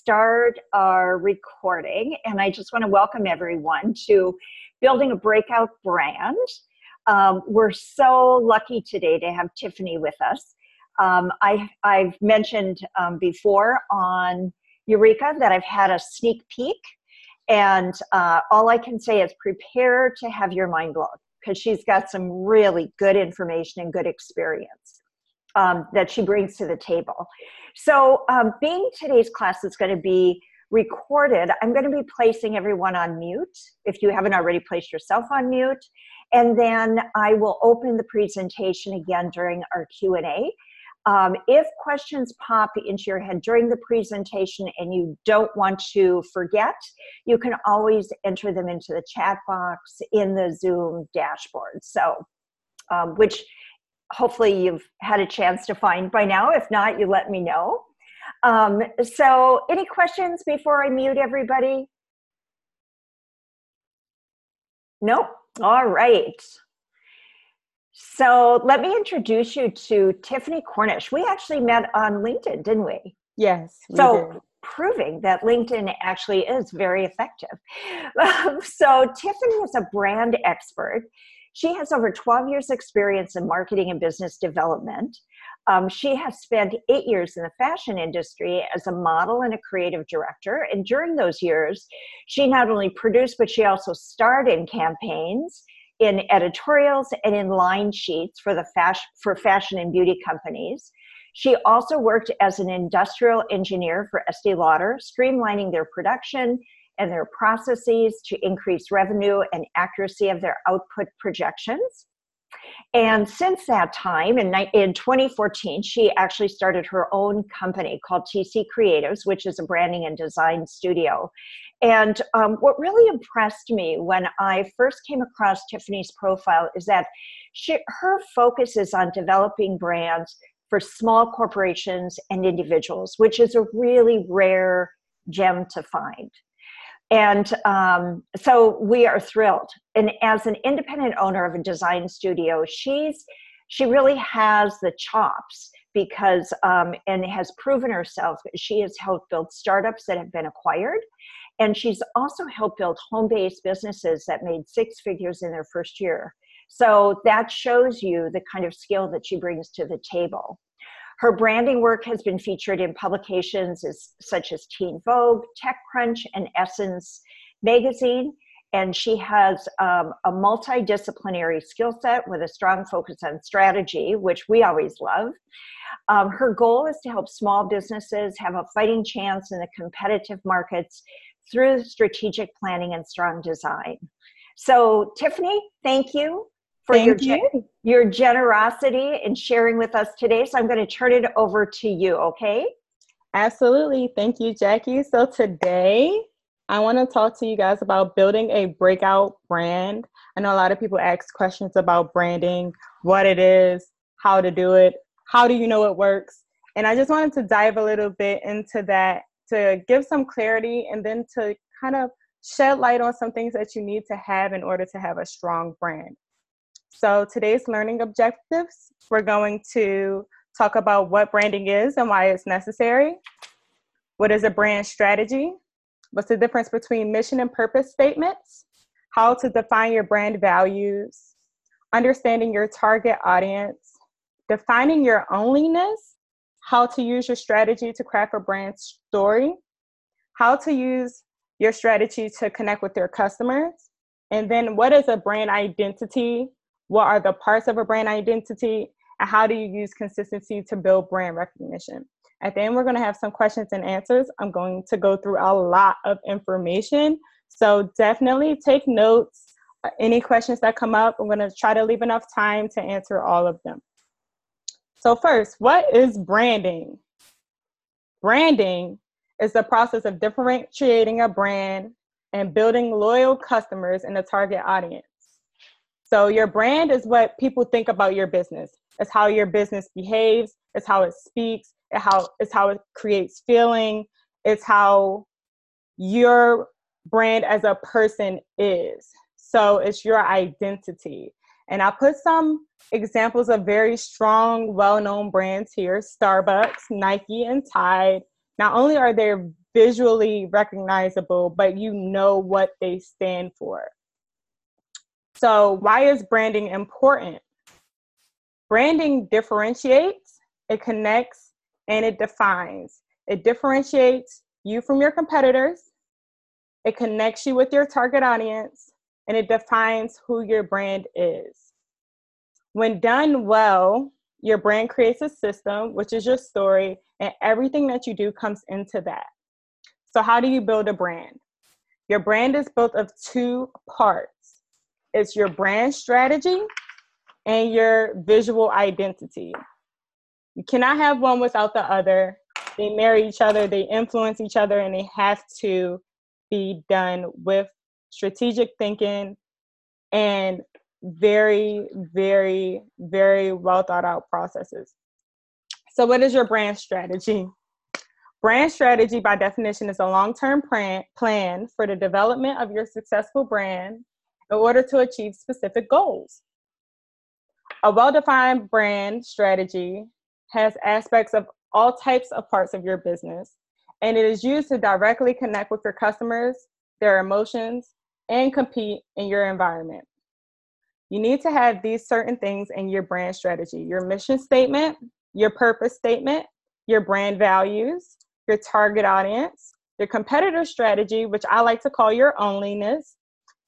start our recording, and I just want to welcome everyone to Building a Breakout Brand. Um, we're so lucky today to have Tiffany with us. Um, I, have mentioned um, before on Eureka that I've had a sneak peek, and uh, all I can say is prepare to have your mind blown because she's got some really good information and good experience um, that she brings to the table. So, um, being today's class is going to be recorded, I'm going to be placing everyone on mute if you haven't already placed yourself on mute. And then I will open the presentation again during our Q&A. Um, if questions pop into your head during the presentation and you don't want to forget, you can always enter them into the chat box in the Zoom dashboard. So, um, which hopefully you've had a chance to find by now. If not, you let me know. Um, so, any questions before I mute everybody? Nope. All right. So, let me introduce you to Tiffany Cornish. We actually met on LinkedIn, didn't we? Yes. We so, did. proving that LinkedIn actually is very effective. so, Tiffany is a brand expert. She has over 12 years' experience in marketing and business development. Um, she has spent eight years in the fashion industry as a model and a creative director. And during those years, she not only produced, but she also starred in campaigns, in editorials, and in line sheets for, the for fashion and beauty companies. She also worked as an industrial engineer for Estee Lauder, streamlining their production and their processes to increase revenue and accuracy of their output projections. And since that time, in, in 2014, she actually started her own company called TC Creatives, which is a branding and design studio. And um, what really impressed me when I first came across Tiffany's profile is that she, her focus is on developing brands for small corporations and individuals, which is a really rare gem to find. And um, so we are thrilled. And as an independent owner of a design studio, she's she really has the chops because um, and has proven herself. She has helped build startups that have been acquired, and she's also helped build home-based businesses that made six figures in their first year. So that shows you the kind of skill that she brings to the table. Her branding work has been featured in publications as, such as Teen Vogue, TechCrunch, and Essence magazine. And she has um, a multidisciplinary skill set with a strong focus on strategy, which we always love. Um, her goal is to help small businesses have a fighting chance in the competitive markets through strategic planning and strong design. So, Tiffany, thank you for your, you. your generosity in sharing with us today. So I'm going to turn it over to you, okay? Absolutely. Thank you, Jackie. So today, I want to talk to you guys about building a breakout brand. I know a lot of people ask questions about branding, what it is, how to do it, how do you know it works? And I just wanted to dive a little bit into that to give some clarity and then to kind of shed light on some things that you need to have in order to have a strong brand. So today's learning objectives, we're going to talk about what branding is and why it's necessary. What is a brand strategy? What's the difference between mission and purpose statements? How to define your brand values, understanding your target audience, defining your onlyness, how to use your strategy to craft a brand story, how to use your strategy to connect with your customers, and then what is a brand identity what are the parts of a brand identity? And how do you use consistency to build brand recognition? At the end, we're going to have some questions and answers. I'm going to go through a lot of information. So definitely take notes. Uh, any questions that come up, I'm going to try to leave enough time to answer all of them. So, first, what is branding? Branding is the process of differentiating a brand and building loyal customers in the target audience. So your brand is what people think about your business. It's how your business behaves. It's how it speaks. It's how it's how it creates feeling. It's how your brand as a person is. So it's your identity. And I put some examples of very strong, well-known brands here: Starbucks, Nike, and Tide. Not only are they visually recognizable, but you know what they stand for. So, why is branding important? Branding differentiates, it connects, and it defines. It differentiates you from your competitors, it connects you with your target audience, and it defines who your brand is. When done well, your brand creates a system, which is your story, and everything that you do comes into that. So, how do you build a brand? Your brand is built of two parts it's your brand strategy and your visual identity. You cannot have one without the other. They marry each other, they influence each other, and they have to be done with strategic thinking and very, very, very well thought out processes. So, what is your brand strategy? Brand strategy, by definition, is a long term plan, plan for the development of your successful brand in order to achieve specific goals. A well defined brand strategy has aspects of all types of parts of your business, and it is used to directly connect with your customers, their emotions, and compete in your environment. You need to have these certain things in your brand strategy your mission statement, your purpose statement, your brand values, your target audience, your competitor strategy, which I like to call your onlyness,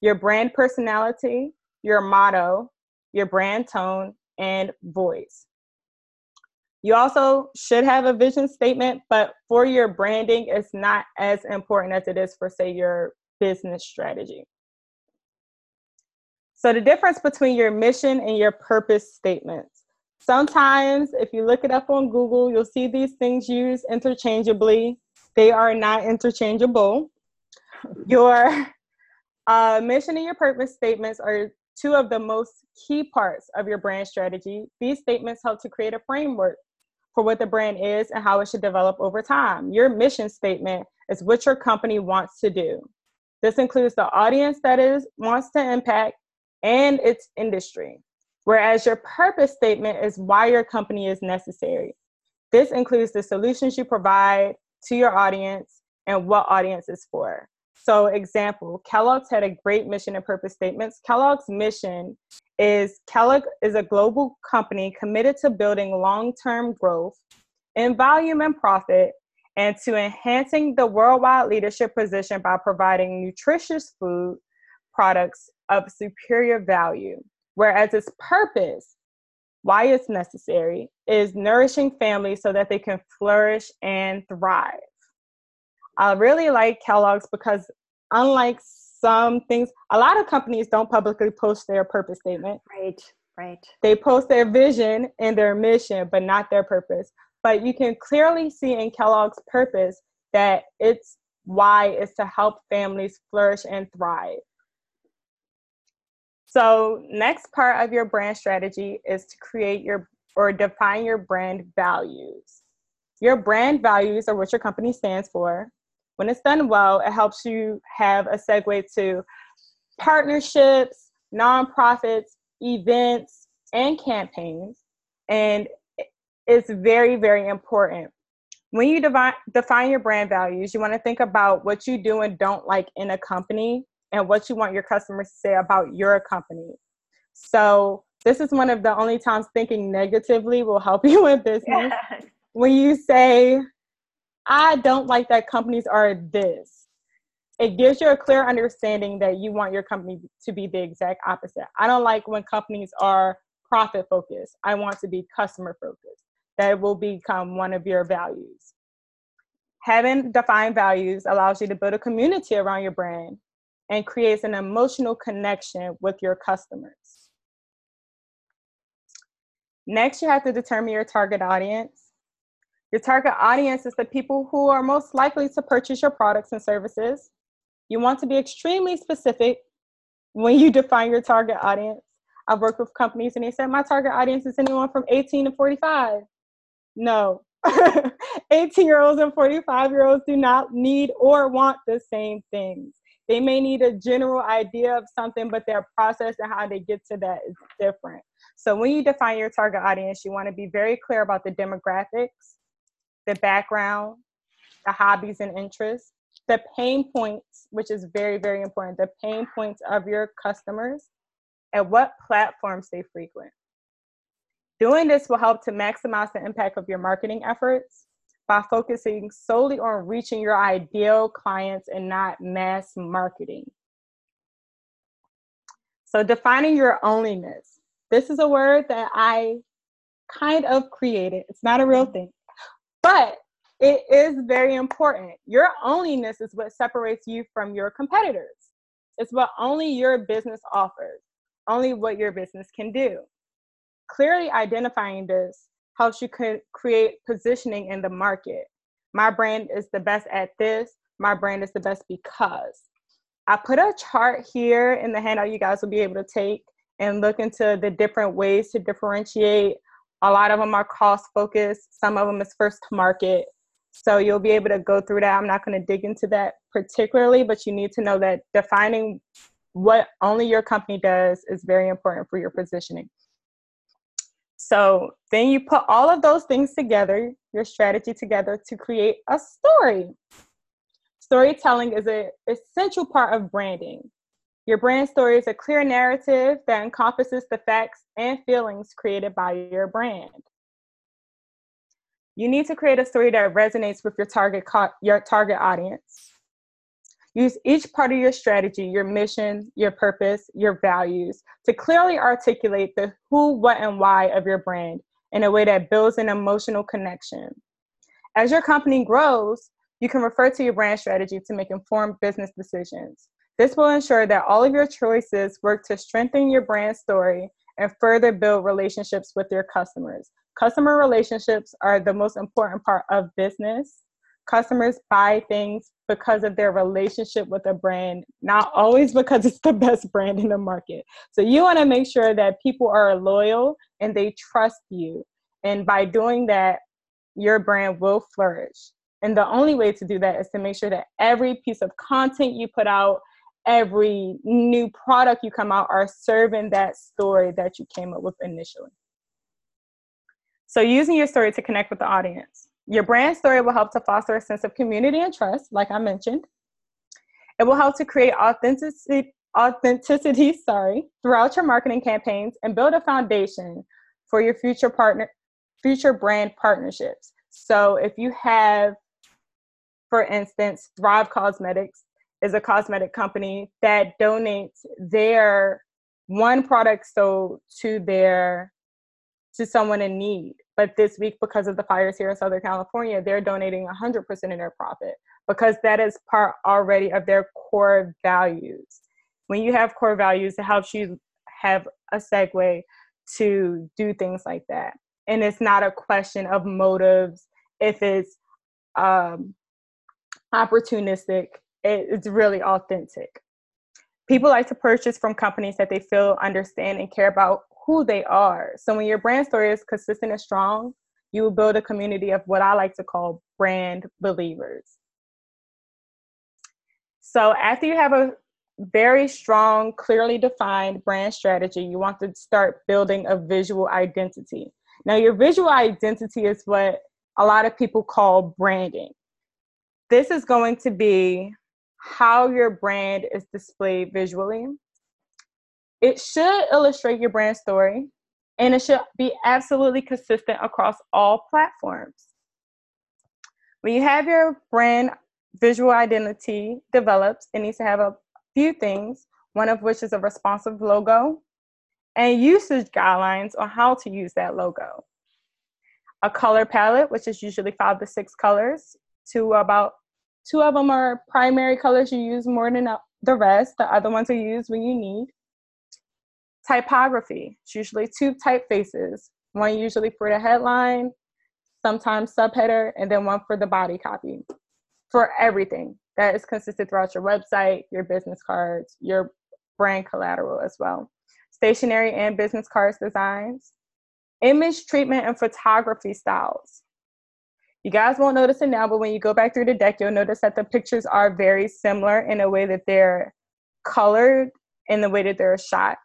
your brand personality, your motto, your brand tone, and voice. You also should have a vision statement, but for your branding, it's not as important as it is for, say, your business strategy. So, the difference between your mission and your purpose statements. Sometimes, if you look it up on Google, you'll see these things used interchangeably. They are not interchangeable. Your uh, mission and your purpose statements are two of the most key parts of your brand strategy. These statements help to create a framework for what the brand is and how it should develop over time. Your mission statement is what your company wants to do. This includes the audience that is wants to impact and its industry. Whereas your purpose statement is why your company is necessary. This includes the solutions you provide to your audience and what audience is for. So, example, Kellogg's had a great mission and purpose statements. Kellogg's mission is Kellogg is a global company committed to building long-term growth in volume and profit and to enhancing the worldwide leadership position by providing nutritious food products of superior value. Whereas its purpose, why it's necessary, is nourishing families so that they can flourish and thrive. I really like Kellogg's because, unlike some things, a lot of companies don't publicly post their purpose statement. Right, right. They post their vision and their mission, but not their purpose. But you can clearly see in Kellogg's purpose that its why is to help families flourish and thrive. So, next part of your brand strategy is to create your or define your brand values. Your brand values are what your company stands for. When it's done well, it helps you have a segue to partnerships, nonprofits, events, and campaigns. And it's very, very important. When you define, define your brand values, you want to think about what you do and don't like in a company and what you want your customers to say about your company. So, this is one of the only times thinking negatively will help you in business. Yeah. When you say, I don't like that companies are this, it gives you a clear understanding that you want your company to be the exact opposite. I don't like when companies are profit focused. I want to be customer focused. That will become one of your values. Having defined values allows you to build a community around your brand and creates an emotional connection with your customers. Next, you have to determine your target audience. Your target audience is the people who are most likely to purchase your products and services. You want to be extremely specific when you define your target audience. I've worked with companies and they said my target audience is anyone from 18 to 45. No. 18 year olds and 45 year olds do not need or want the same things. They may need a general idea of something, but their process and how they get to that is different. So when you define your target audience, you want to be very clear about the demographics, the background, the hobbies and interests, the pain points, which is very, very important, the pain points of your customers, and what platforms they frequent. Doing this will help to maximize the impact of your marketing efforts by focusing solely on reaching your ideal clients and not mass marketing. So, defining your onlyness. This is a word that I kind of created. It's not a real thing, but it is very important. Your onlyness is what separates you from your competitors. It's what only your business offers, only what your business can do. Clearly identifying this helps you create positioning in the market. My brand is the best at this. My brand is the best because. I put a chart here in the handout you guys will be able to take and look into the different ways to differentiate. A lot of them are cost focused, some of them is first to market, so you'll be able to go through that. I'm not going to dig into that particularly, but you need to know that defining what only your company does is very important for your positioning. So then you put all of those things together, your strategy together to create a story. Storytelling is an essential part of branding. Your brand story is a clear narrative that encompasses the facts and feelings created by your brand. You need to create a story that resonates with your target co- your target audience. Use each part of your strategy, your mission, your purpose, your values to clearly articulate the who, what, and why of your brand in a way that builds an emotional connection. As your company grows, you can refer to your brand strategy to make informed business decisions. This will ensure that all of your choices work to strengthen your brand story and further build relationships with your customers. Customer relationships are the most important part of business. Customers buy things because of their relationship with a brand, not always because it's the best brand in the market. So you want to make sure that people are loyal and they trust you. And by doing that, your brand will flourish. And the only way to do that is to make sure that every piece of content you put out, every new product you come out are serving that story that you came up with initially. So, using your story to connect with the audience. Your brand story will help to foster a sense of community and trust, like I mentioned. It will help to create authenticity, authenticity sorry, throughout your marketing campaigns and build a foundation for your future partner, future brand partnerships. So, if you have, for instance, Thrive Causemetics is a cosmetic company that donates their one product sold to their to someone in need. But this week, because of the fires here in Southern California, they're donating 100% of their profit because that is part already of their core values. When you have core values, it helps you have a segue to do things like that. And it's not a question of motives, if it's um, opportunistic, it's really authentic. People like to purchase from companies that they feel understand and care about who they are. So when your brand story is consistent and strong, you will build a community of what I like to call brand believers. So after you have a very strong, clearly defined brand strategy, you want to start building a visual identity. Now, your visual identity is what a lot of people call branding. This is going to be how your brand is displayed visually. It should illustrate your brand story and it should be absolutely consistent across all platforms. When you have your brand visual identity developed, it needs to have a few things, one of which is a responsive logo and usage guidelines on how to use that logo. A color palette, which is usually five to six colors, to about two of them are primary colors you use more than the rest. The other ones are used when you need. Typography, it's usually two typefaces, one usually for the headline, sometimes subheader, and then one for the body copy for everything that is consistent throughout your website, your business cards, your brand collateral as well. Stationery and business cards designs, image treatment and photography styles. You guys won't notice it now, but when you go back through the deck, you'll notice that the pictures are very similar in a way that they're colored in the way that they're shot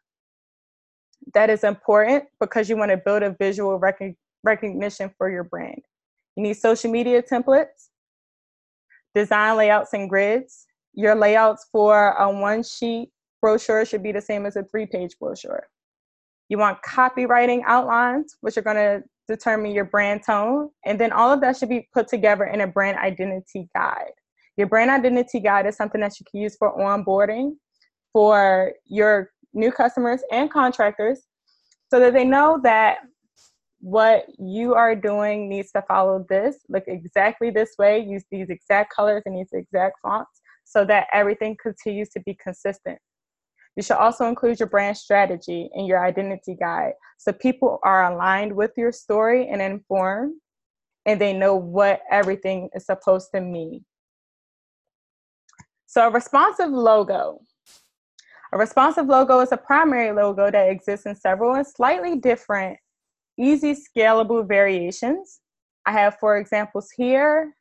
that is important because you want to build a visual rec- recognition for your brand. You need social media templates. design layouts and grids. Your layouts for a one sheet brochure should be the same as a three page brochure. You want copywriting outlines, which are going to determine your brand tone. And then all of that should be put together in a brand identity guide. Your brand identity guide is something that you can use for onboarding for your new customers and contractors so that they know that what you are doing needs to follow this, look exactly this way, use these exact colors and these exact fonts so that everything continues to be consistent. You should also include your brand strategy in your identity guide so people are aligned with your story and informed and they know what everything is supposed to mean. So, a responsive logo. A responsive logo is a primary logo that exists in several and slightly different, easy scalable variations. I have four examples here.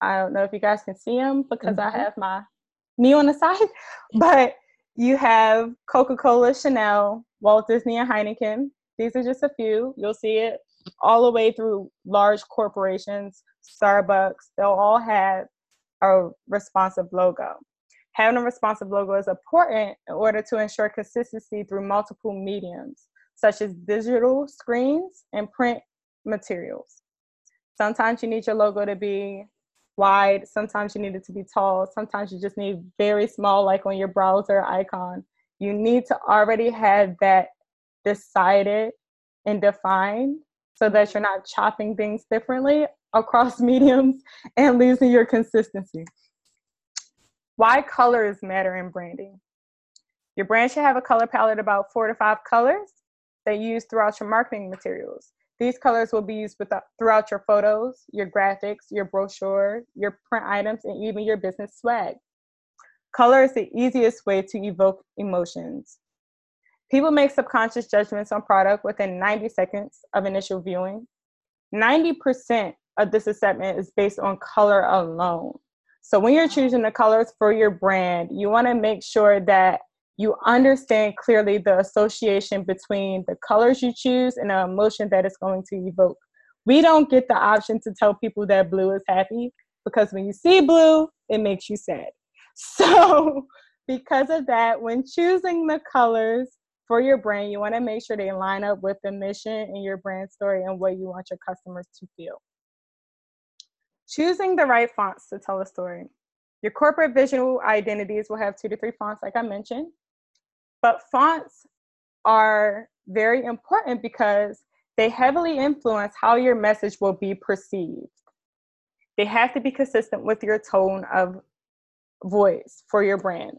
I don't know if you guys can see them because mm-hmm. I have my knee on the side, but you have Coca Cola, Chanel, Walt Disney, and Heineken. These are just a few. You'll see it all the way through large corporations, Starbucks. They'll all have a responsive logo. Having a responsive logo is important in order to ensure consistency through multiple mediums, such as digital screens and print materials. Sometimes you need your logo to be wide. Sometimes you need it to be tall. Sometimes you just need very small, like on your browser icon. You need to already have that decided and defined so that you're not chopping things differently across mediums and losing your consistency. Why colors matter in branding? Your brand should have a color palette about four to five colors that you use throughout your marketing materials. These colors will be used throughout your photos, your graphics, your brochure, your print items, and even your business swag. Color is the easiest way to evoke emotions. People make subconscious judgments on product within 90 seconds of initial viewing. 90% of this assessment is based on color alone. So when you're choosing the colors for your brand, you want to make sure that you understand clearly the association between the colors you choose and the emotion that it's going to evoke. We don't get the option to tell people that blue is happy because when you see blue, it makes you sad. So, because of that, when choosing the colors for your brand, you want to make sure they line up with the mission and your brand story and what you want your customers to feel. Choosing the right fonts to tell a story. Your corporate visual identities will have two to three fonts, like I mentioned. But fonts are very important because they heavily influence how your message will be perceived. They have to be consistent with your tone of voice for your brand.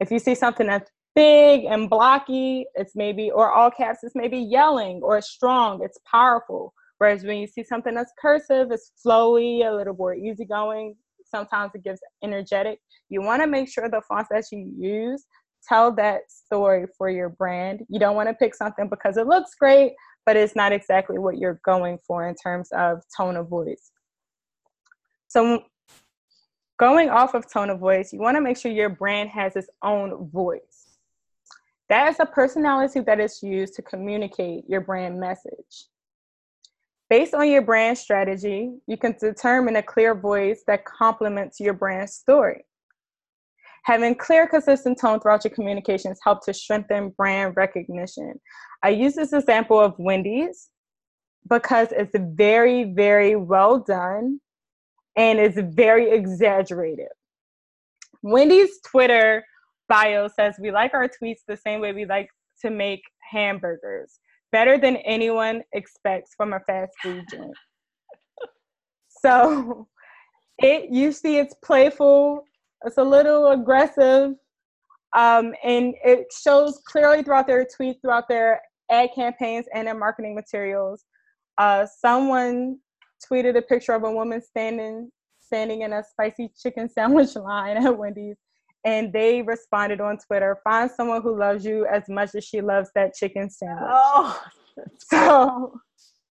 If you see something that's big and blocky, it's maybe, or all caps, it's maybe yelling, or strong, it's powerful. Whereas when you see something that's cursive, it's flowy, a little more easygoing, sometimes it gives energetic. You want to make sure the fonts that you use tell that story for your brand. You don't want to pick something because it looks great, but it's not exactly what you're going for in terms of tone of voice. So, going off of tone of voice, you want to make sure your brand has its own voice. That is a personality that is used to communicate your brand message. Based on your brand strategy, you can determine a clear voice that complements your brand story. Having clear, consistent tone throughout your communications help to strengthen brand recognition. I use this example of Wendy's because it's very, very well done and it's very exaggerated. Wendy's Twitter bio says, We like our tweets the same way we like to make hamburgers, better than anyone expects from a fast food joint. so it you see it's playful it's a little aggressive, um, and it shows clearly throughout their tweets, throughout their ad campaigns, and their marketing materials. Uh, someone tweeted a picture of a woman standing standing in a spicy chicken sandwich line at Wendy's, and they responded on Twitter: "Find someone who loves you as much as she loves that chicken sandwich." Oh, so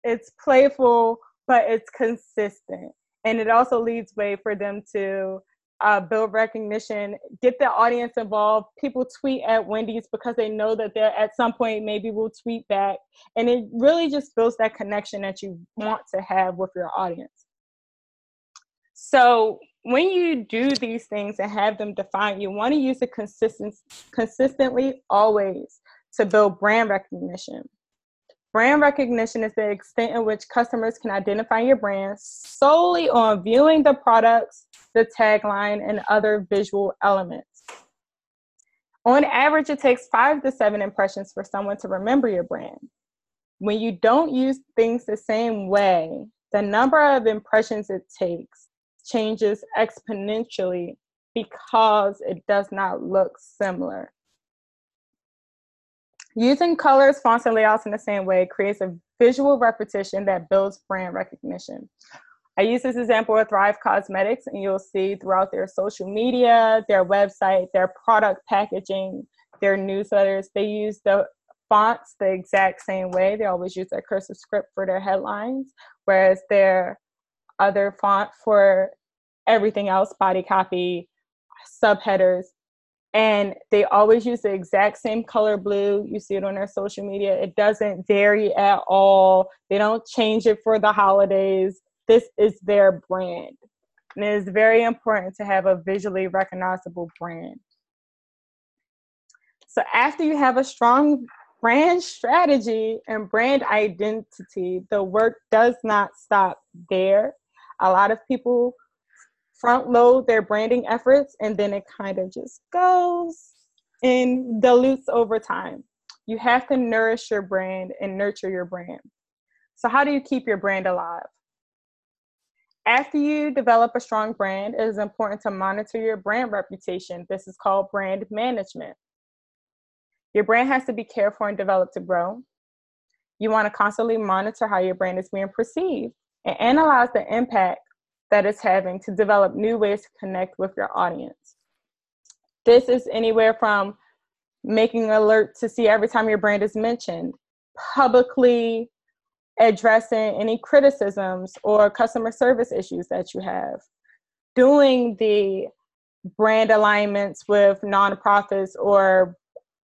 it's playful, but it's consistent, and it also leads way for them to uh, build recognition, get the audience involved. People tweet at Wendy's because they know that they're at some point maybe will tweet back. And it really just builds that connection that you want to have with your audience. So when you do these things and have them defined, you want to use it consistent, consistently always to build brand recognition. Brand recognition is the extent in which customers can identify your brand solely on viewing the products, the tagline, and other visual elements. On average, it takes five to seven impressions for someone to remember your brand. When you don't use things the same way, the number of impressions it takes changes exponentially because it does not look similar. Using colors, fonts, and layouts in the same way creates a visual repetition that builds brand recognition. I use this example with Thrive Causemetics, and you'll see throughout their social media, their website, their product packaging, their newsletters, they use the fonts the exact same way. They always use a cursive script for their headlines, whereas their other font for everything else, body copy, subheaders, and they always use the exact same color blue. You see it on their social media. It doesn't vary at all. They don't change it for the holidays. This is their brand. And it is very important to have a visually recognizable brand. So, after you have a strong brand strategy and brand identity, the work does not stop there. A lot of people front load their branding efforts and then it kind of just goes and dilutes over time. You have to nourish your brand and nurture your brand. So, how do you keep your brand alive? After you develop a strong brand, it is important to monitor your brand reputation. This is called brand management. Your brand has to be cared for and developed to grow. You want to constantly monitor how your brand is being perceived and analyze the impact that it's having to develop new ways to connect with your audience. This is anywhere from making alert to see every time your brand is mentioned, publicly addressing any criticisms or customer service issues that you have, doing the brand alignments with nonprofits or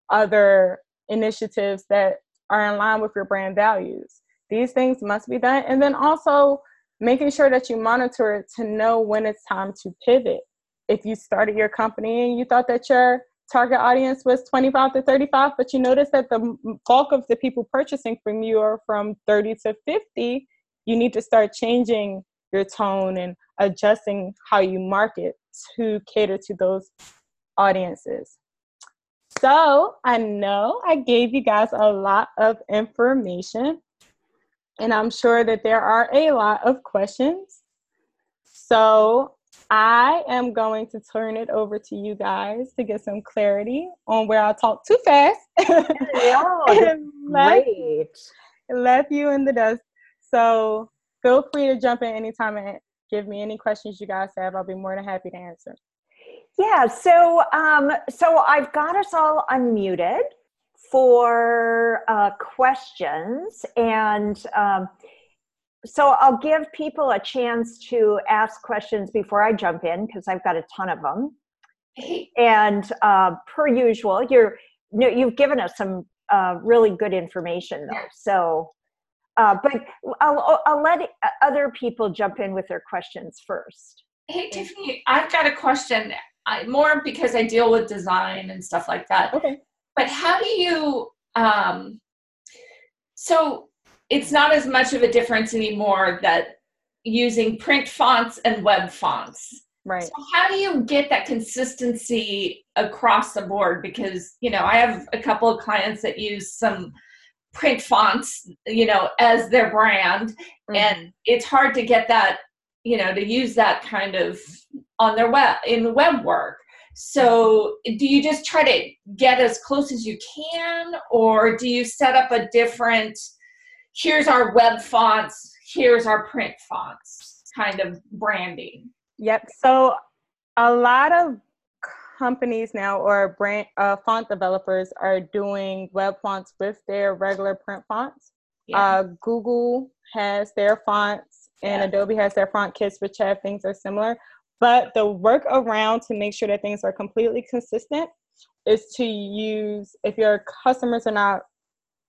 other initiatives that are in line with your brand values. These things must be done. And then also making sure that you monitor it to know when it's time to pivot. If you started your company and you thought that your target audience was 25 to 35, but you notice that the bulk of the people purchasing from you are from 30 to 50, you need to start changing your tone and adjusting how you market to cater to those audiences. So I know I gave you guys a lot of information, and I'm sure that there are a lot of questions. So I am going to turn it over to you guys to get some clarity on where I talk too fast. Yeah, left, great. left you in the dust. So feel free to jump in anytime and give me any questions you guys have. I'll be more than happy to answer. Yeah, so um, so I've got us all unmuted for uh, questions, and um, so I'll give people a chance to ask questions before I jump in because I've got a ton of them. And uh, per usual, you're you've given us some uh, really good information though. So, uh, but I'll, I'll let other people jump in with their questions first. Hey Tiffany, I've got a question. I, more because I deal with design and stuff like that. Okay. But how do you? Um, so it's not as much of a difference anymore that using print fonts and web fonts. Right. So how do you get that consistency across the board? Because you know, I have a couple of clients that use some print fonts, you know, as their brand, mm-hmm. and it's hard to get that, you know, to use that kind of on their web in the web work. So, do you just try to get as close as you can, or do you set up a different, here's our web fonts, here's our print fonts kind of branding? Yep. So, a lot of companies now or brand uh, font developers are doing web fonts with their regular print fonts. Yeah. Uh, Google has their fonts and yeah. Adobe has their font kits, which have things that are similar. But the workaround to make sure that things are completely consistent is to use, if your customers are not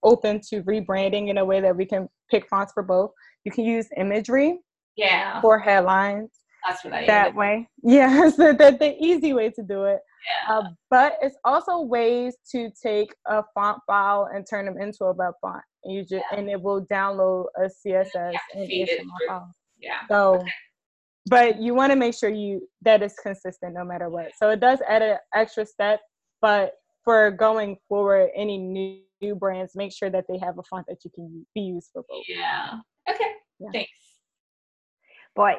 open to rebranding in a way that we can pick fonts for both, you can use imagery yeah. for headlines. That's what I that way. Yeah, so that the easy way to do it. Yeah. Uh, but it's also ways to take a font file and turn them into a web font. And you just Yeah. and it will download a CSS and feed it HTML through. file. yeah. So, Okay. but you want to make sure you that is consistent no matter what. So it does add an extra step, but for going forward, any new, new brands, make sure that they have a font that you can be used for both. Yeah. Okay. Yeah. Thanks. Boy,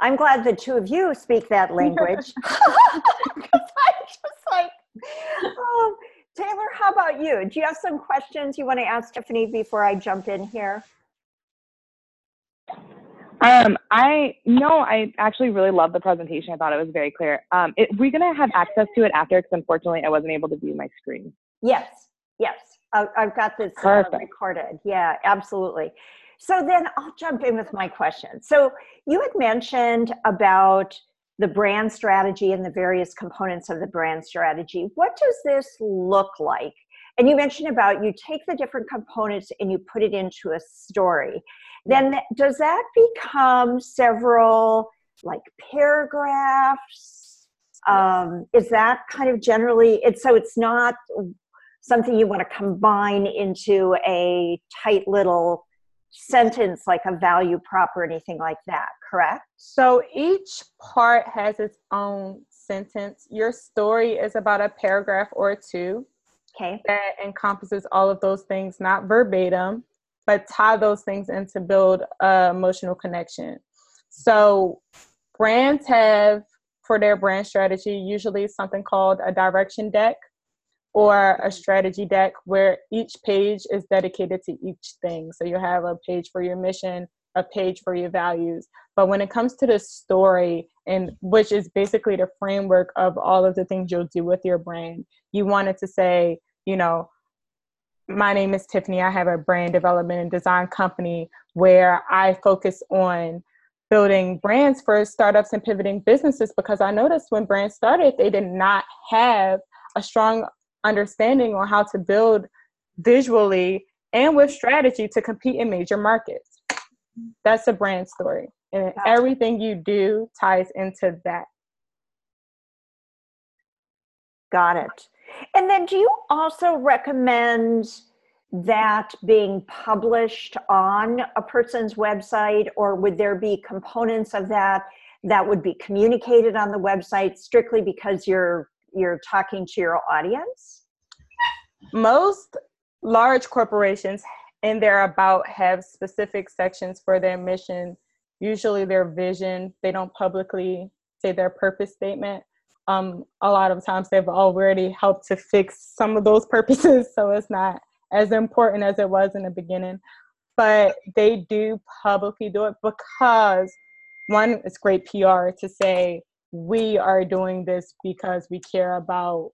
I'm glad the two of you speak that language. 'Cause I'm just like, oh, Taylor, how about you? Do you have some questions you want to ask Tiffany before I jump in here? Um, I no, I actually really loved the presentation. I thought it was very clear. Um, it, we're gonna have access to it after because unfortunately I wasn't able to view my screen. Yes, yes. I, I've got this uh, recorded. Yeah, absolutely. So then I'll jump in with my question. So you had mentioned about the brand strategy and the various components of the brand strategy. What does this look like? And you mentioned about you take the different components and you put it into a story. Then does that become several like paragraphs? Um, is that kind of generally it's so it's not something you want to combine into a tight little sentence like a value prop or anything like that, correct? So each part has its own sentence. Your story is about a paragraph or two Okay. that encompasses all of those things, not verbatim, but tie those things in to build a emotional connection. So brands have for their brand strategy usually something called a direction deck or a strategy deck where each page is dedicated to each thing. So you have a page for your mission, a page for your values. But when it comes to the story, and which is basically the framework of all of the things you'll do with your brand, you wanted to say, you know, my name is Tiffany. I have a brand development and design company where I focus on building brands for startups and pivoting businesses because I noticed when brands started, they did not have a strong understanding on how to build visually and with strategy to compete in major markets. That's a brand story. And Gotcha. everything you do ties into that. Got it. And then do you also recommend that being published on a person's website or would there be components of that that would be communicated on the website strictly because you're you're talking to your audience? most large corporations in their about have specific sections for their mission. Usually their vision they don't publicly say their purpose statement. Um, a lot of times they've already helped to fix some of those purposes so it's not as important as it was in the beginning. But they do publicly do it because one it's great pr to say we are doing this because we care about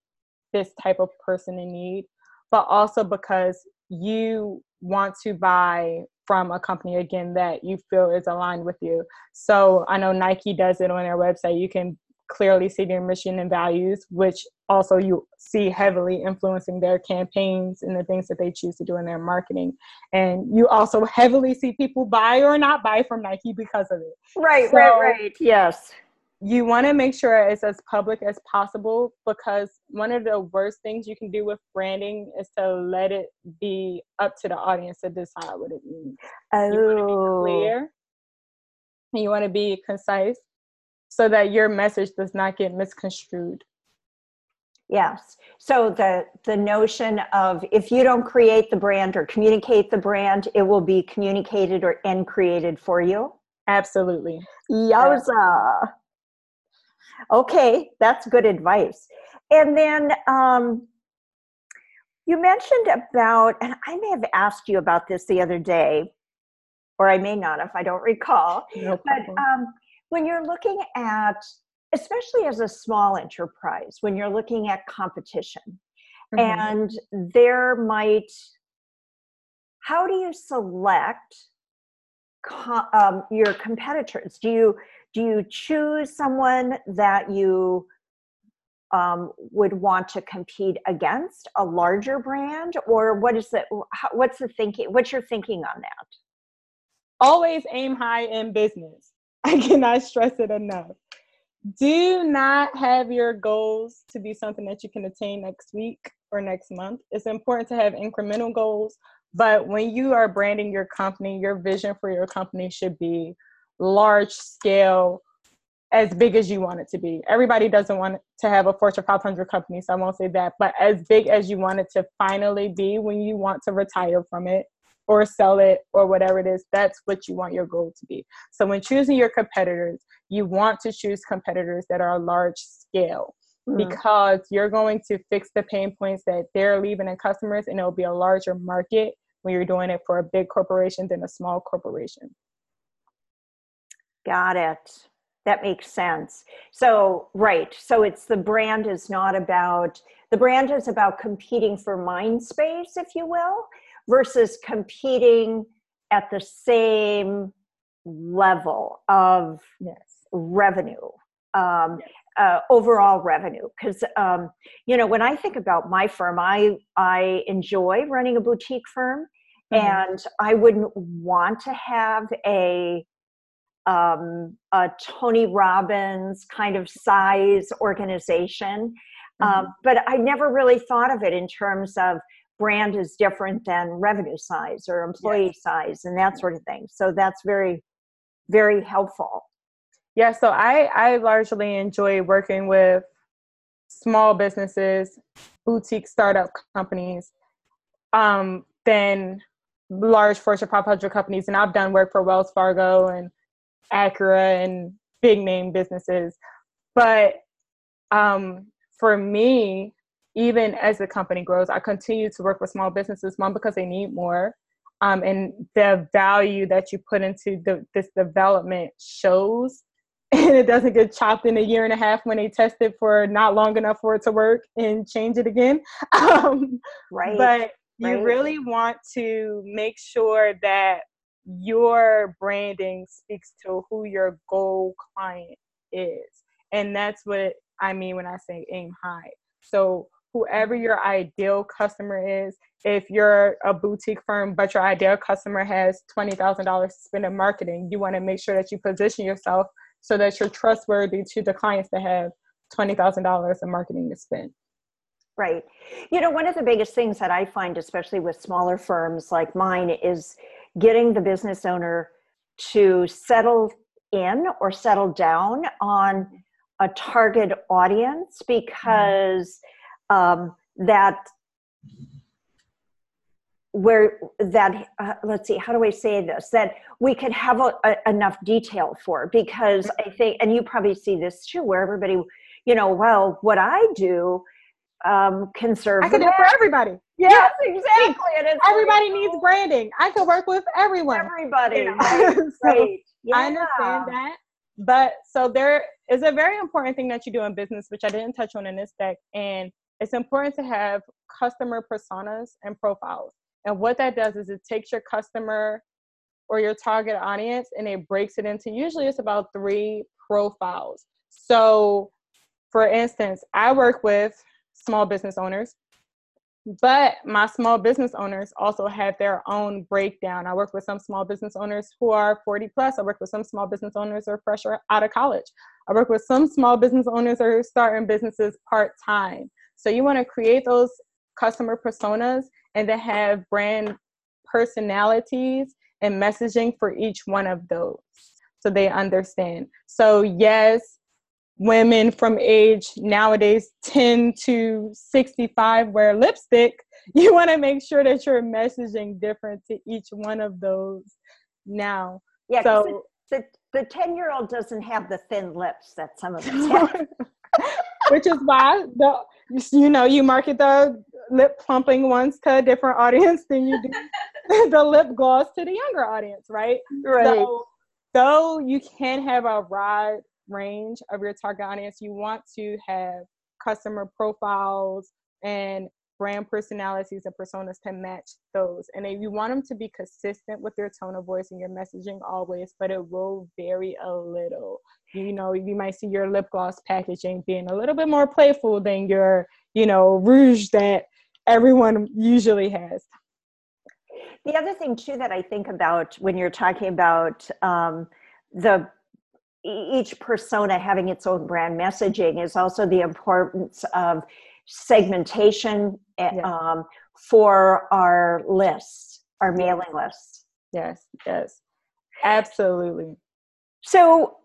this type of person in need but also because you want to buy from a company again that you feel is aligned with you. So I know Nike does it on their website. You can clearly see their mission and values, which also you see heavily influencing their campaigns and the things that they choose to do in their marketing. And you also heavily see people buy or not buy from Nike because of it Right, So- right, right. Yes. You want to make sure it's as public as possible because one of the worst things you can do with branding is to let it be up to the audience to decide what it means. You want to be Oh. clear and you want to be concise so that your message does not get misconstrued. Yes. So the the notion of if you don't create the brand or communicate the brand, it will be communicated or and created for you. Absolutely. Yowza. Okay, that's good advice. And then um, you mentioned about, and I may have asked you about this the other day, or I may not if I don't recall. No But um, when you're looking at, especially as a small enterprise, when you're looking at competition, Mhm. and there might, how do you select um, your competitors? Do you do you choose someone that you um, would want to compete against a larger brand, or what is the what's the thinking? What's your thinking on that? Always aim high in business. I cannot stress it enough. Do not have your goals to be something that you can attain next week or next month. It's important to have incremental goals, but when you are branding your company, your vision for your company should be large scale, as big as you want it to be. Everybody doesn't want to have a Fortune 500 company, so I won't say that, but as big as you want it to finally be when you want to retire from it or sell it or whatever it is, that's what you want your goal to be. So when choosing your competitors, you want to choose competitors that are large scale mm-hmm. because you're going to fix the pain points that they're leaving in customers and it'll be a larger market when you're doing it for a big corporation than a small corporation. Got it. That makes sense. So, right. So it's the brand is not about, the brand is about competing for mind space, if you will, versus competing at the same level of yes. revenue, um, yes. uh, overall revenue. Because, um, you know, when I think about my firm, I, I enjoy running a boutique firm. Mm-hmm. And I wouldn't want to have a um, a Tony Robbins kind of size organization. Um, mm-hmm. Um, but I never really thought of it in terms of brand is different than revenue size or employee yes. size and that sort of thing. So that's very, very helpful. Yeah, so I, I largely enjoy working with small businesses, boutique startup companies, um, than large Fortune 500 companies. And I've done work for Wells Fargo and Acura and big name businesses. But um, for me, even as the company grows, I continue to work with small businesses, one because they need more, um, and the value that you put into the, this development shows, and it doesn't get chopped in a year and a half when they test it for not long enough for it to work and change it again. Um, right. But you right. really want to make sure that your branding speaks to who your goal client is. And that's what I mean when I say aim high. So, whoever your ideal customer is, if you're a boutique firm, but your ideal customer has $20,000 to spend in marketing, you want to make sure that you position yourself so that you're trustworthy to the clients that have $20,000 in marketing to spend. Right. You know, one of the biggest things that I find, especially with smaller firms like mine, is getting the business owner to settle in or settle down on a target audience because um, that where that uh, let's see how do i say this that we could have a, a, enough detail for because i think and you probably see this too where everybody you know well what i do um, conserve. I can do for everybody. Yes, exactly. And everybody needs oh. branding. I can work with everyone. Everybody. You know? so. Yeah. I understand that. But so there is a very important thing that you do in business, which I didn't touch on in this deck. And it's important to have customer personas and profiles. And what that does is it takes your customer or your target audience and it breaks it into usually it's about three profiles. So for instance, I work with small business owners. But my small business owners also have their own breakdown. I work with some small business owners who are 40 plus. I work with some small business owners who are fresh out of college. I work with some small business owners who are starting businesses part time. So you want to create those customer personas and then have brand personalities and messaging for each one of those so they understand. So, yes, women from age nowadays 10 to 65 wear lipstick, you want to make sure that you're messaging different to each one of those now. Yeah, so the, the 10 year old doesn't have the thin lips that some of us have. Which is why the you know you market the lip plumping ones to a different audience than you do the lip gloss to the younger audience, right? Right. So, though you can have a wide range of your target audience, you want to have customer profiles and brand personalities and personas to match those. And you want them to be consistent with your tone of voice and your messaging always, but it will vary a little. You know, you might see your lip gloss packaging being a little bit more playful than your, you know, rouge that everyone usually has. The other thing too that I think about when you're talking about um, the each persona having its own brand messaging is also the importance of segmentation eh, yeah. um, for our lists, our mailing lists. Yes, yes, absolutely. So,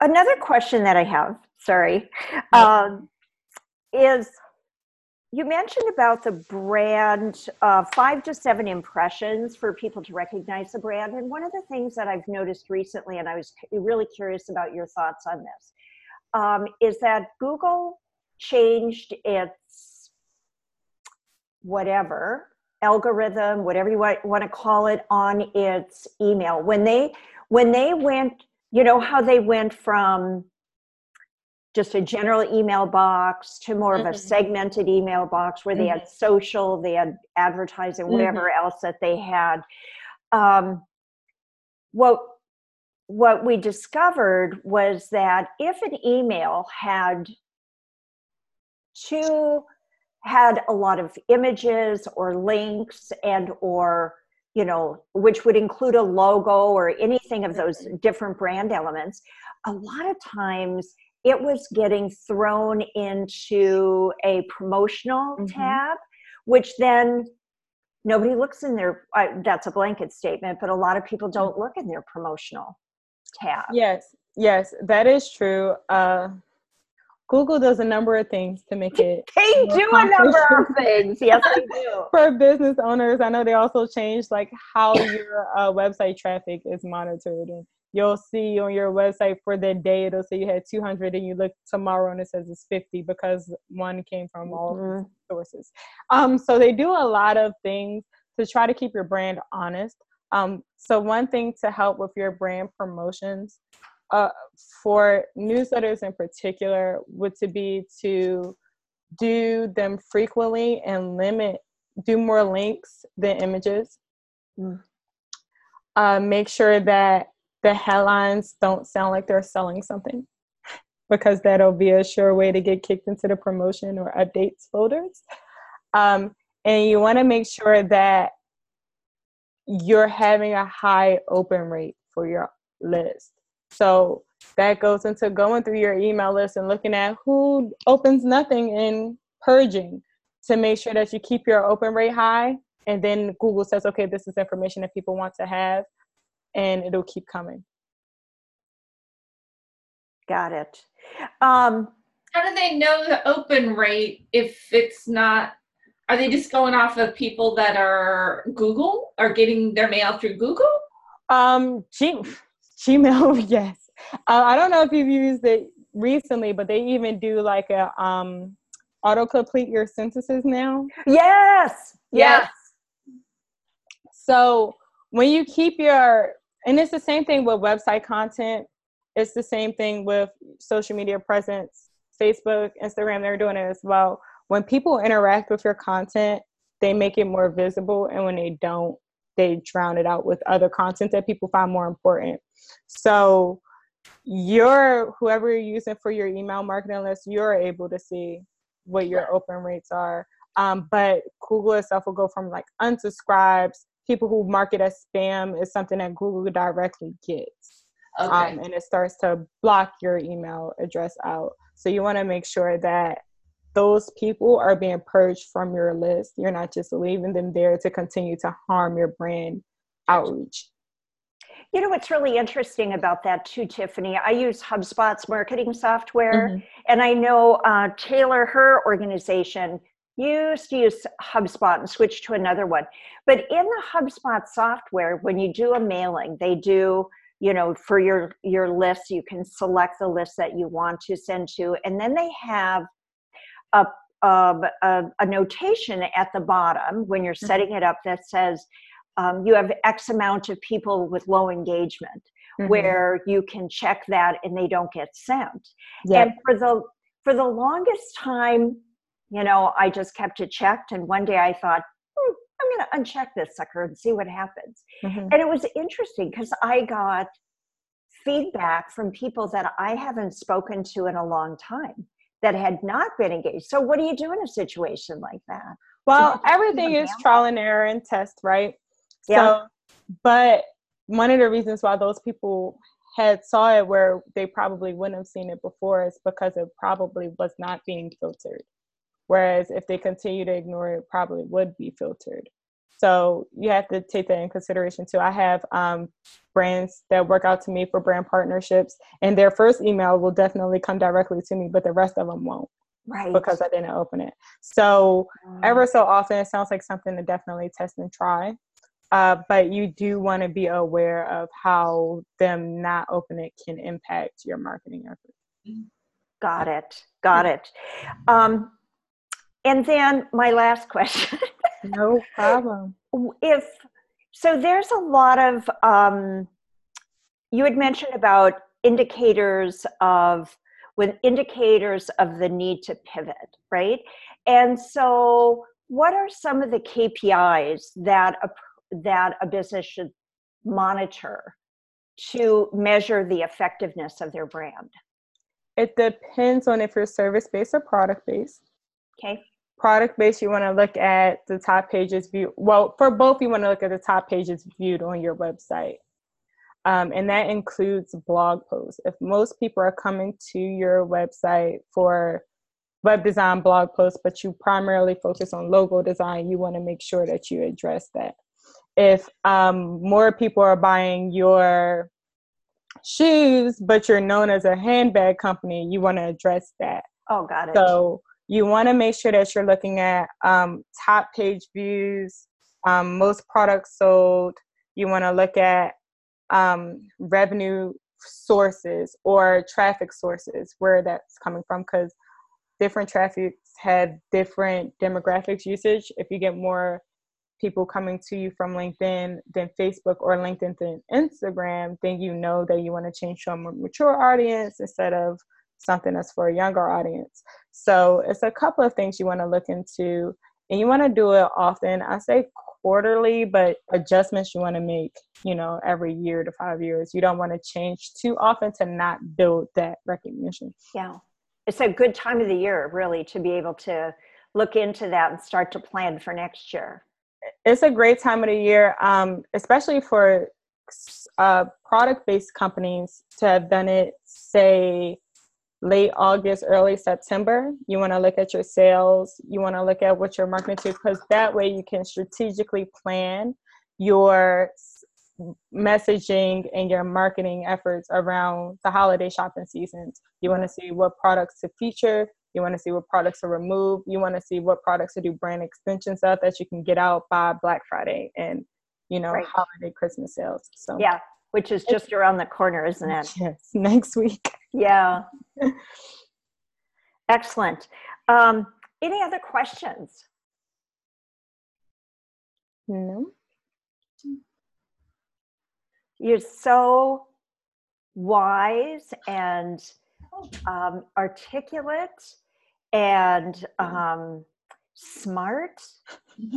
another question that I have, sorry, um, is you mentioned about the brand uh, five to seven impressions for people to recognize the brand and one of the things that i've noticed recently and i was really curious about your thoughts on this um, is that google changed its whatever algorithm whatever you want, want to call it on its email. When they when they went you know how they went from just a general email box to more mm-hmm. of a mm-hmm. segmented email box where mm-hmm. they had mm-hmm. social, they had advertising, whatever mm-hmm. else that they had. Um, what what we discovered was that if an email had two had a lot of images or links and or you know which would include a logo or anything of those mm-hmm. different brand elements a lot of times it was getting thrown into a promotional mm-hmm. tab, which then nobody looks in their, uh, that's a blanket statement, but a lot of people don't mm. look in their promotional tab. Yes, yes, that is true. Uh, Google does a number of things to make it. They do a number of things. Yes, they do. For business owners, I know they also changed like how your uh, website traffic is monitored and you'll see on your website for the day it'll say you had 200 and you look tomorrow and it says it's 50 because one came from all mm-hmm. sources um, so they do a lot of things to try to keep your brand honest um, so one thing to help with your brand promotions uh, for newsletters in particular would to be to do them frequently and limit do more links than images mm. uh, make sure that the headlines don't sound like they're selling something because that'll be a sure way to get kicked into the promotion or updates folders. Um, and you want to make sure that you're having a high open rate for your list. So that goes into going through your email list and looking at who opens nothing and purging to make sure that you keep your open rate high. And then Google says, okay, this is information that people want to have and it'll keep coming. Got it. Um, How do they know the open rate if it's not? Are they just going off of people that are Google or getting their mail through Google? Um, G- Gmail, yes. Uh, I don't know if you've used it recently, but they even do like a um, autocomplete your sentences now. Yes. Yes. yes. So when you keep your and it's the same thing with website content. It's the same thing with social media presence. Facebook instagram they're doing it as well. When people interact with your content they make it more visible. And when they don't they drown it out with other content that people find more important. So you're whoever you're using for your email marketing list you're able to see what your open rates are. Um, but google itself will go from like unsubscribes people who mark it as spam is something that Google directly gets. Okay. Um, and it starts to block your email address out. So you want to make sure that those people are being purged from your list. You're not just leaving them there to continue to harm your brand outreach. You know what's really interesting about that too, Tiffany? I use HubSpot's marketing software, mm-hmm. and I know uh, Taylor, her organization, used to use HubSpot and switch to another one. But in the HubSpot software, when you do a mailing, they do, you know, for your your list, you can select the list that you want to send to, and then they have a a, a notation at the bottom when you're mm-hmm. setting it up that says um, you have X amount of people with low engagement, mm-hmm. where you can check that and they don't get sent. Yep. And for the for the longest time, you know, I just kept it checked. And one day I thought, hmm, I'm going to uncheck this sucker and see what happens. Mm-hmm. And it was interesting because I got feedback from people that I haven't spoken to in a long time that had not been engaged. So, what do you do in a situation like that? Well, everything is trial and error and test, right? Yeah. So, but one of the reasons why those people had saw it where they probably wouldn't have seen it before is because it probably was not being filtered whereas if they continue to ignore it, it probably would be filtered so you have to take that in consideration too. I have um, brands that work out to me for brand partnerships, and their first email will definitely come directly to me, but the rest of them won't. Right. Because I didn't open it. So mm. ever so often, it sounds like something to definitely test and try. Uh, but you do want to be aware of how them not open it can impact your marketing efforts. Got it. Got it. Um, and then my last question. no problem. If so, there's a lot of um, you had mentioned about indicators of with indicators of the need to pivot, right? And so, what are some of the KPIs that a, that a business should monitor to measure the effectiveness of their brand? It depends on if you're service based or product based. Okay product based you want to look at the top pages view well for both you want to look at the top pages viewed on your website. Um, and that includes blog posts. If most people are coming to your website for web design blog posts but you primarily focus on logo design you want to make sure that you address that. If um, more people are buying your shoes but you're known as a handbag company you want to address that. Oh got it. So you want to make sure that you're looking at um, top page views, um, most products sold. You want to look at um, revenue sources or traffic sources, where that's coming from, because different traffics have different demographics usage. If you get more people coming to you from LinkedIn than Facebook or LinkedIn than Instagram, then you know that you want to change to a more mature audience instead of something that's for a younger audience. So it's a couple of things you want to look into, and you want to do it often. I say quarterly, but adjustments you want to make, you know, every year to five years. You don't want to change too often to not build that recognition. Yeah. It's a good time of the year, really, to be able to look into that and start to plan for next year. It's a great time of the year, um, especially for uh, product based companies to have done it, say, late August, early September. You want to look at your sales. You want to look at what you're marketing to because that way you can strategically plan your messaging and your marketing efforts around the holiday shopping seasons. You want to see what products to feature. You want to see what products to remove. You want to see what products to do brand extensions of that you can get out by Black Friday and you know right. holiday Christmas sales. So yeah, which is just around the corner, isn't it? Yes, next week. Yeah. Excellent. Um, any other questions? No. You're so wise and um, articulate and um, smart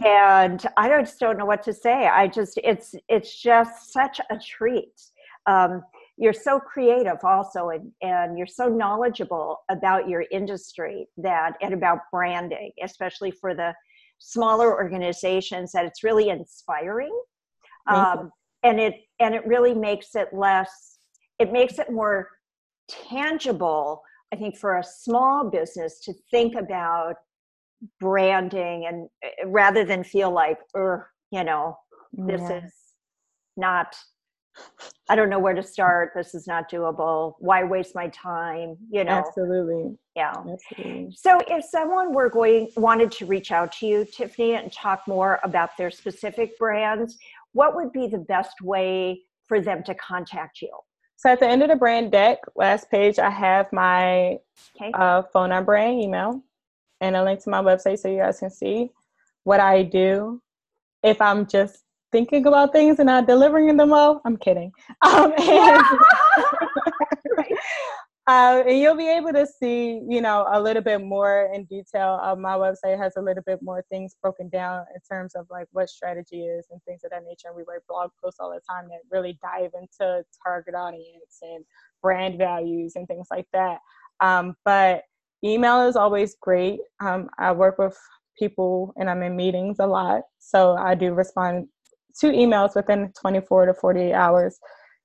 and i just don't know what to say i just it's it's just such a treat um, you're so creative also and, and you're so knowledgeable about your industry that and about branding especially for the smaller organizations that it's really inspiring um, and it and it really makes it less it makes it more tangible i think for a small business to think about branding and eh, rather than feel like you know this yeah. is not I don't know where to start. This is not doable. Why waste my time? You know. Absolutely. Yeah. Absolutely. So if someone were going wanted to reach out to you, Tiffany, and talk more about their specific brands, what would be the best way for them to contact you? So at the end of the brand deck, last page, I have my okay. uh, phone number and email, and a link to my website so you guys can see what I do. If I'm just thinking about things and not delivering them well. I'm kidding. Um, and, uh, and you'll be able to see, you know, a little bit more in detail. Uh, my website has a little bit more things broken down in terms of like what strategy is and things of that nature. And we write blog posts all the time that really dive into target audience and brand values and things like that. Um, but email is always great. Um, I work with people and I'm in meetings a lot. So I do respond two emails within 24 to 48 hours.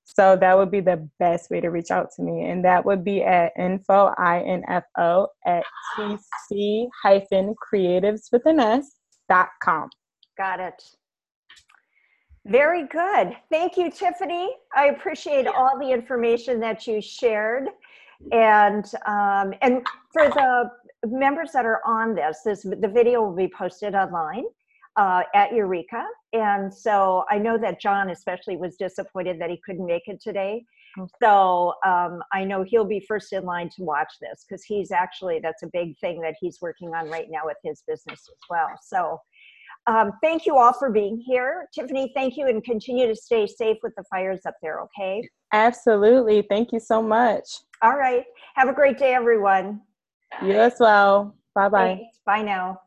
So that would be the best way to reach out to me. And that would be at info, I-N-F-O, at tc hyphen creatives with an S dot com. Got it. Very good. Thank you, Tiffany. I appreciate all the information that you shared. And um, and for the members that are on this, this the video will be posted online uh, at Eureka. And so I know that John especially was disappointed that he couldn't make it today. Okay. So um, I know he'll be first in line to watch this because he's actually that's a big thing that he's working on right now with his business as well. So um, thank you all for being here. Tiffany, thank you and continue to stay safe with the fires up there, okay? Absolutely. Thank you so much. All right. Have a great day, everyone. You as well. Bye bye. Bye now.